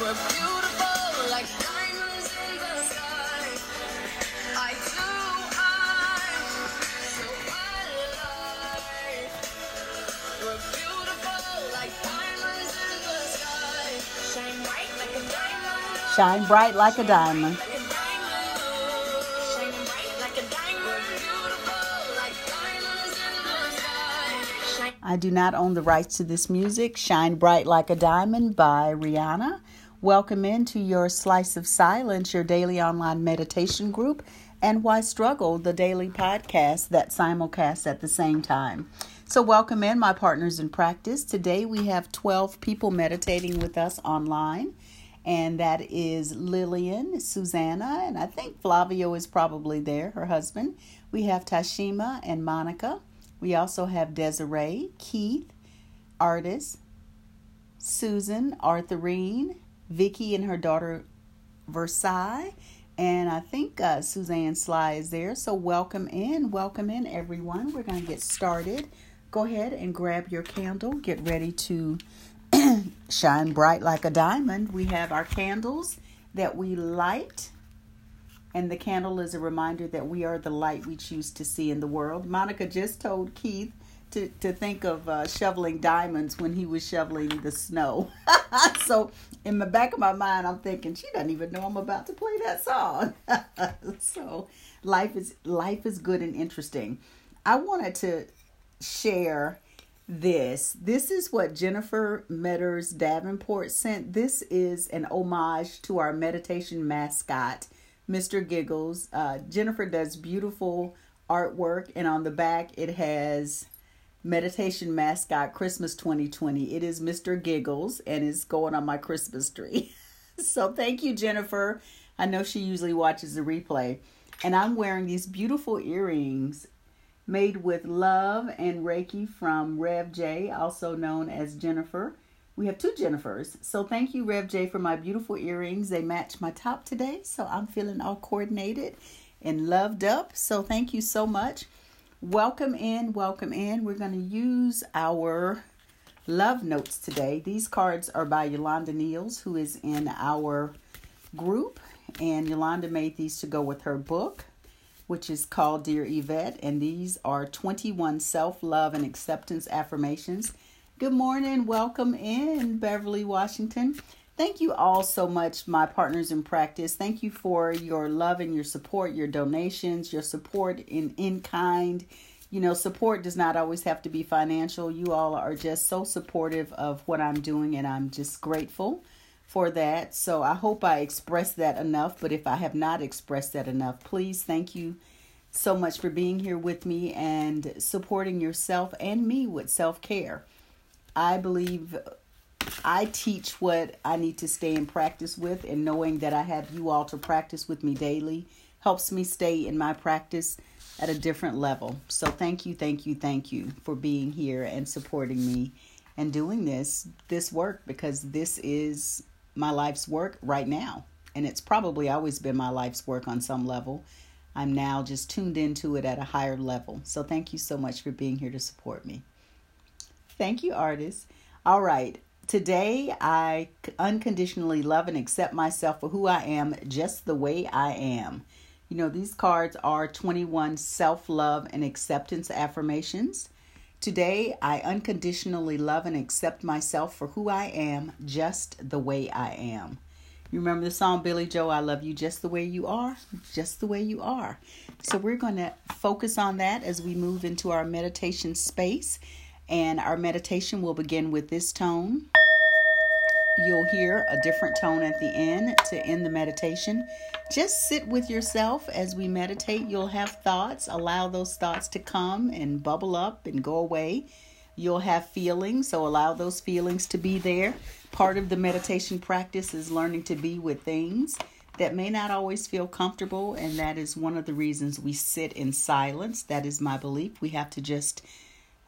Shine bright like a diamond. Shine bright like a diamond. Like a diamond. Shining bright like a diamond. We're beautiful like diamonds in the sky. Shine I do not own the rights to this music. Shine Bright Like a Diamond by Rihanna. Welcome into your Slice of Silence, your daily online meditation group, and Why Struggle, the daily podcast that simulcasts at the same time. So, welcome in, my partners in practice. Today we have 12 people meditating with us online, and that is Lillian, Susanna, and I think Flavio is probably there, her husband. We have Tashima and Monica. We also have Desiree, Keith, Artis, Susan, Arthurine, Vicky and her daughter Versailles, and I think uh, Suzanne Sly is there. So welcome in, welcome in everyone. We're going to get started. Go ahead and grab your candle. Get ready to shine bright like a diamond. We have our candles that we light. And the candle is a reminder that we are the light we choose to see in the world. Monica just told Keith to, to think of uh, shoveling diamonds when he was shoveling the snow. so, in the back of my mind, I'm thinking she doesn't even know I'm about to play that song. so, life is life is good and interesting. I wanted to share this. This is what Jennifer Metters Davenport sent. This is an homage to our meditation mascot, Mr. Giggles. Uh, Jennifer does beautiful artwork, and on the back it has meditation mascot Christmas 2020. It is Mr. Giggles and is going on my Christmas tree. so thank you, Jennifer. I know she usually watches the replay. And I'm wearing these beautiful earrings made with love and Reiki from Rev J, also known as Jennifer. We have two Jennifers. So thank you, Rev J, for my beautiful earrings. They match my top today, so I'm feeling all coordinated and loved up. So thank you so much. Welcome in, welcome in. We're going to use our love notes today. These cards are by Yolanda Niels, who is in our group, and Yolanda made these to go with her book, which is called Dear Yvette, and these are 21 self love and acceptance affirmations. Good morning, welcome in, Beverly, Washington. Thank you all so much, my partners in practice. Thank you for your love and your support, your donations, your support in in kind. You know, support does not always have to be financial. You all are just so supportive of what I'm doing, and I'm just grateful for that. So I hope I expressed that enough. But if I have not expressed that enough, please thank you so much for being here with me and supporting yourself and me with self care. I believe I teach what I need to stay in practice with, and knowing that I have you all to practice with me daily helps me stay in my practice at a different level. So, thank you, thank you, thank you for being here and supporting me and doing this this work because this is my life's work right now, and it's probably always been my life's work on some level. I'm now just tuned into it at a higher level. So, thank you so much for being here to support me. Thank you, Artis. All right. Today, I unconditionally love and accept myself for who I am, just the way I am. You know, these cards are 21 self love and acceptance affirmations. Today, I unconditionally love and accept myself for who I am, just the way I am. You remember the song Billy Joel, I love you just the way you are, just the way you are. So, we're going to focus on that as we move into our meditation space. And our meditation will begin with this tone. You'll hear a different tone at the end to end the meditation. Just sit with yourself as we meditate. You'll have thoughts. Allow those thoughts to come and bubble up and go away. You'll have feelings, so allow those feelings to be there. Part of the meditation practice is learning to be with things that may not always feel comfortable, and that is one of the reasons we sit in silence. That is my belief. We have to just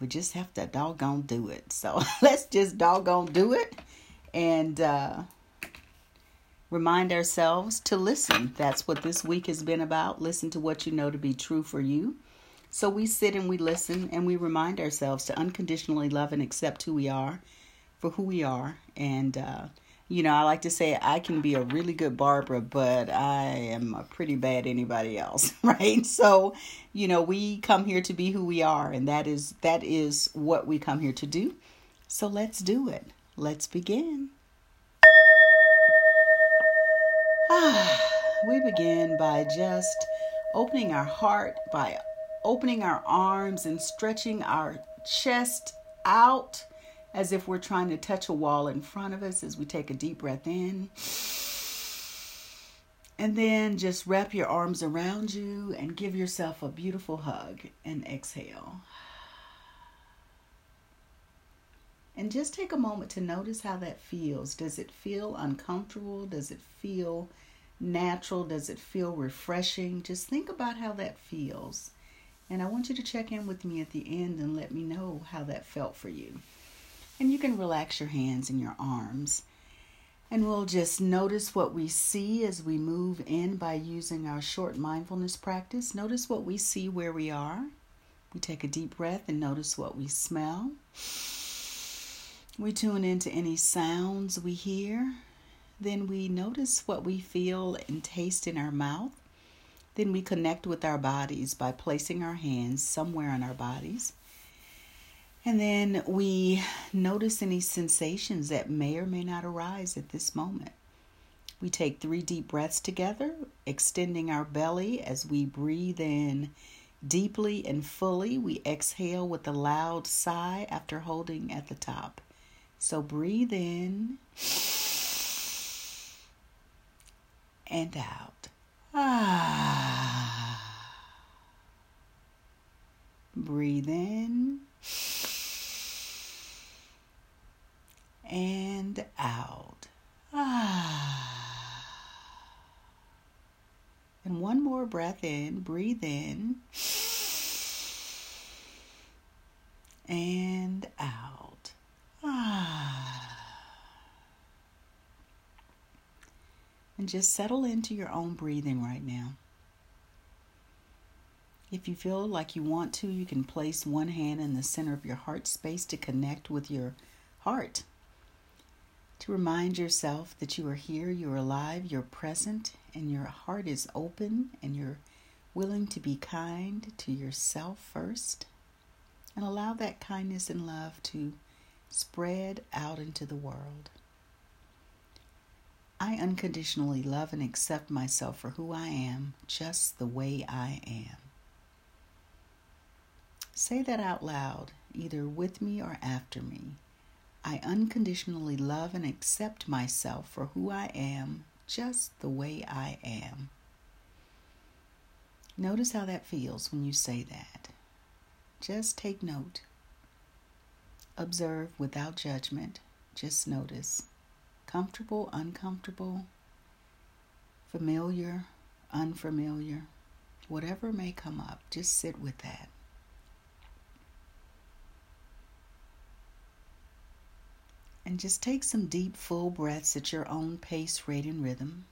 we just have to doggone do it. So let's just doggone do it and uh, remind ourselves to listen. That's what this week has been about. Listen to what you know to be true for you. So we sit and we listen and we remind ourselves to unconditionally love and accept who we are for who we are and uh, you know, I like to say I can be a really good Barbara, but I am a pretty bad anybody else, right? So, you know, we come here to be who we are, and that is that is what we come here to do. So let's do it. Let's begin. Ah, we begin by just opening our heart, by opening our arms and stretching our chest out as if we're trying to touch a wall in front of us as we take a deep breath in. And then just wrap your arms around you and give yourself a beautiful hug and exhale. And just take a moment to notice how that feels. Does it feel uncomfortable? Does it feel natural? Does it feel refreshing? Just think about how that feels. And I want you to check in with me at the end and let me know how that felt for you. And you can relax your hands and your arms. And we'll just notice what we see as we move in by using our short mindfulness practice. Notice what we see where we are. We take a deep breath and notice what we smell. We tune into any sounds we hear. Then we notice what we feel and taste in our mouth. Then we connect with our bodies by placing our hands somewhere on our bodies. And then we notice any sensations that may or may not arise at this moment. We take three deep breaths together, extending our belly as we breathe in deeply and fully. We exhale with a loud sigh after holding at the top. So breathe in and out. Ah. Breathe in and out. Ah. And one more breath in. Breathe in. And out. Ah. And just settle into your own breathing right now. If you feel like you want to, you can place one hand in the center of your heart space to connect with your heart to remind yourself that you are here, you're alive, you're present, and your heart is open and you're willing to be kind to yourself first. And allow that kindness and love to spread out into the world. I unconditionally love and accept myself for who I am, just the way I am. Say that out loud, either with me or after me. I unconditionally love and accept myself for who I am, just the way I am. Notice how that feels when you say that. Just take note. Observe without judgment. Just notice. Comfortable, uncomfortable, familiar, unfamiliar, whatever may come up, just sit with that. And just take some deep, full breaths at your own pace, rate, and rhythm.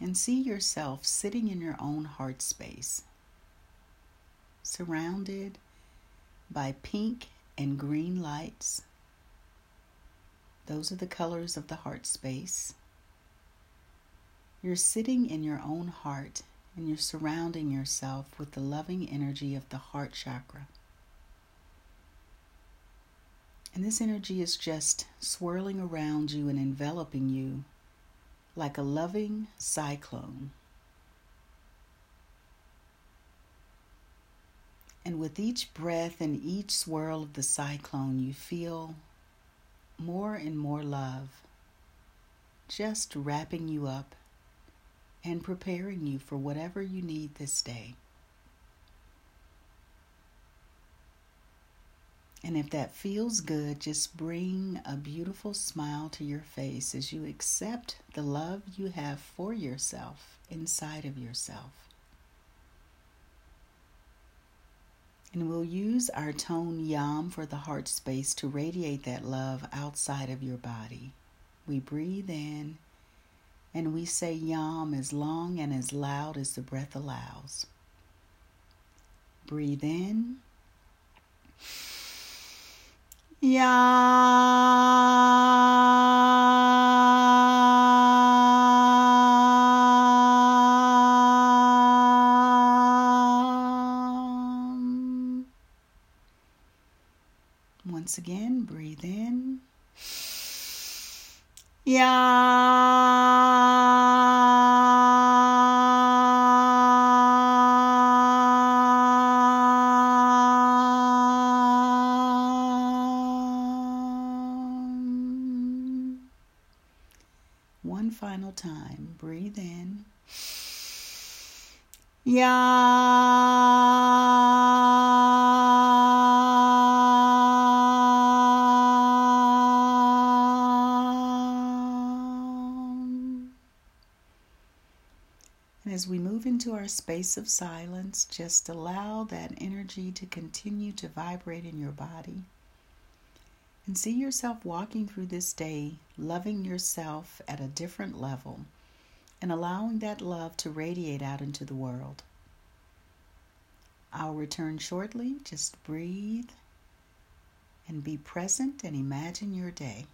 And see yourself sitting in your own heart space, surrounded by pink and green lights. Those are the colors of the heart space. You're sitting in your own heart and you're surrounding yourself with the loving energy of the heart chakra. And this energy is just swirling around you and enveloping you like a loving cyclone. And with each breath and each swirl of the cyclone, you feel more and more love just wrapping you up and preparing you for whatever you need this day. And if that feels good, just bring a beautiful smile to your face as you accept the love you have for yourself inside of yourself. And we'll use our tone yam for the heart space to radiate that love outside of your body. We breathe in and we say yam as long and as loud as the breath allows. Breathe in Yam. Once again, breathe in. Yam. And as we move into our space of silence, just allow that energy to continue to vibrate in your body. And see yourself walking through this day, loving yourself at a different level, and allowing that love to radiate out into the world. I'll return shortly. Just breathe and be present and imagine your day.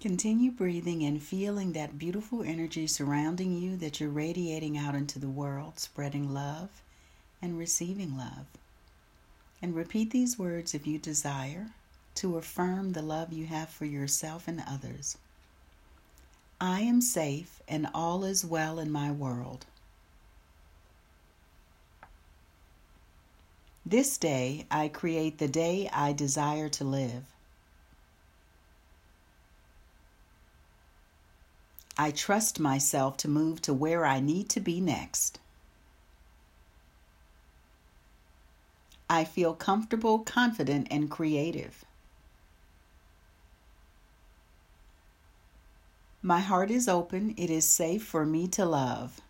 Continue breathing and feeling that beautiful energy surrounding you that you're radiating out into the world, spreading love and receiving love. And repeat these words if you desire to affirm the love you have for yourself and others. I am safe and all is well in my world. This day I create the day I desire to live. I trust myself to move to where I need to be next. I feel comfortable, confident, and creative. My heart is open. It is safe for me to love.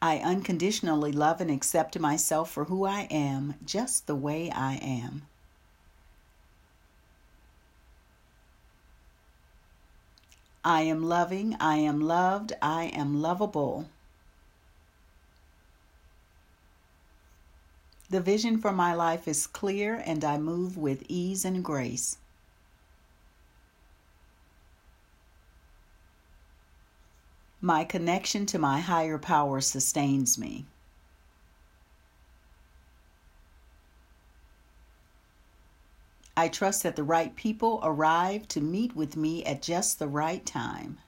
I unconditionally love and accept myself for who I am, just the way I am. I am loving, I am loved, I am lovable. The vision for my life is clear and I move with ease and grace. My connection to my higher power sustains me. I trust that the right people arrive to meet with me at just the right time.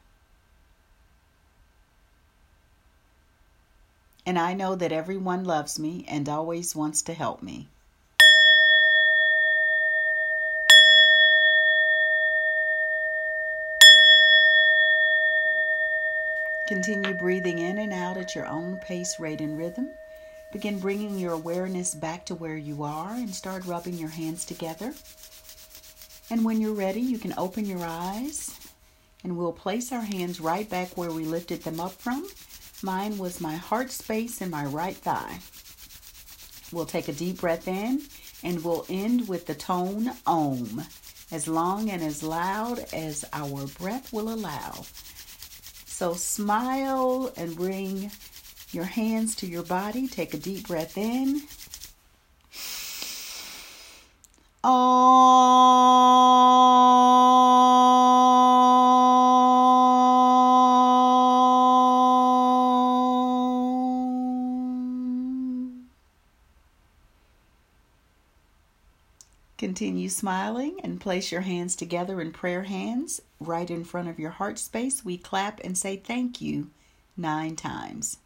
And I know that everyone loves me and always wants to help me. Continue breathing in and out at your own pace, rate, and rhythm. Begin bringing your awareness back to where you are and start rubbing your hands together. And when you're ready, you can open your eyes and we'll place our hands right back where we lifted them up from. Mine was my heart space and my right thigh. We'll take a deep breath in and we'll end with the tone Om, as long and as loud as our breath will allow. So smile and bring your hands to your body. Take a deep breath in. Continue smiling and place your hands together in prayer hands right in front of your heart space. We clap and say thank you nine times.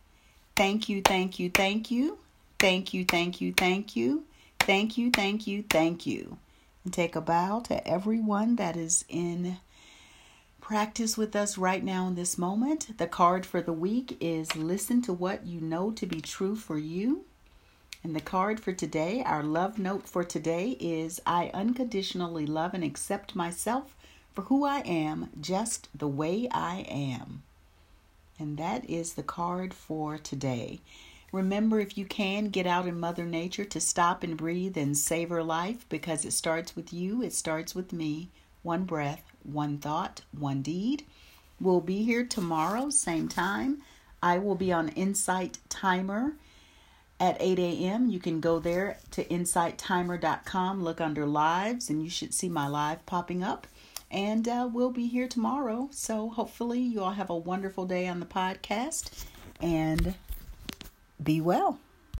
Thank you, thank you, thank you. Thank you, thank you, thank you. Thank you, thank you, thank you. And take a bow to everyone that is in practice with us right now in this moment. The card for the week is listen to what you know to be true for you. And the card for today, our love note for today is I unconditionally love and accept myself for who I am, just the way I am. And that is the card for today. Remember, if you can, get out in Mother Nature to stop and breathe and savor life because it starts with you, it starts with me. One breath, one thought, one deed. We'll be here tomorrow, same time. I will be on Insight Timer at 8 a.m. You can go there to insighttimer.com, look under lives, and you should see my live popping up. And uh, we'll be here tomorrow. So hopefully, you all have a wonderful day on the podcast and be well.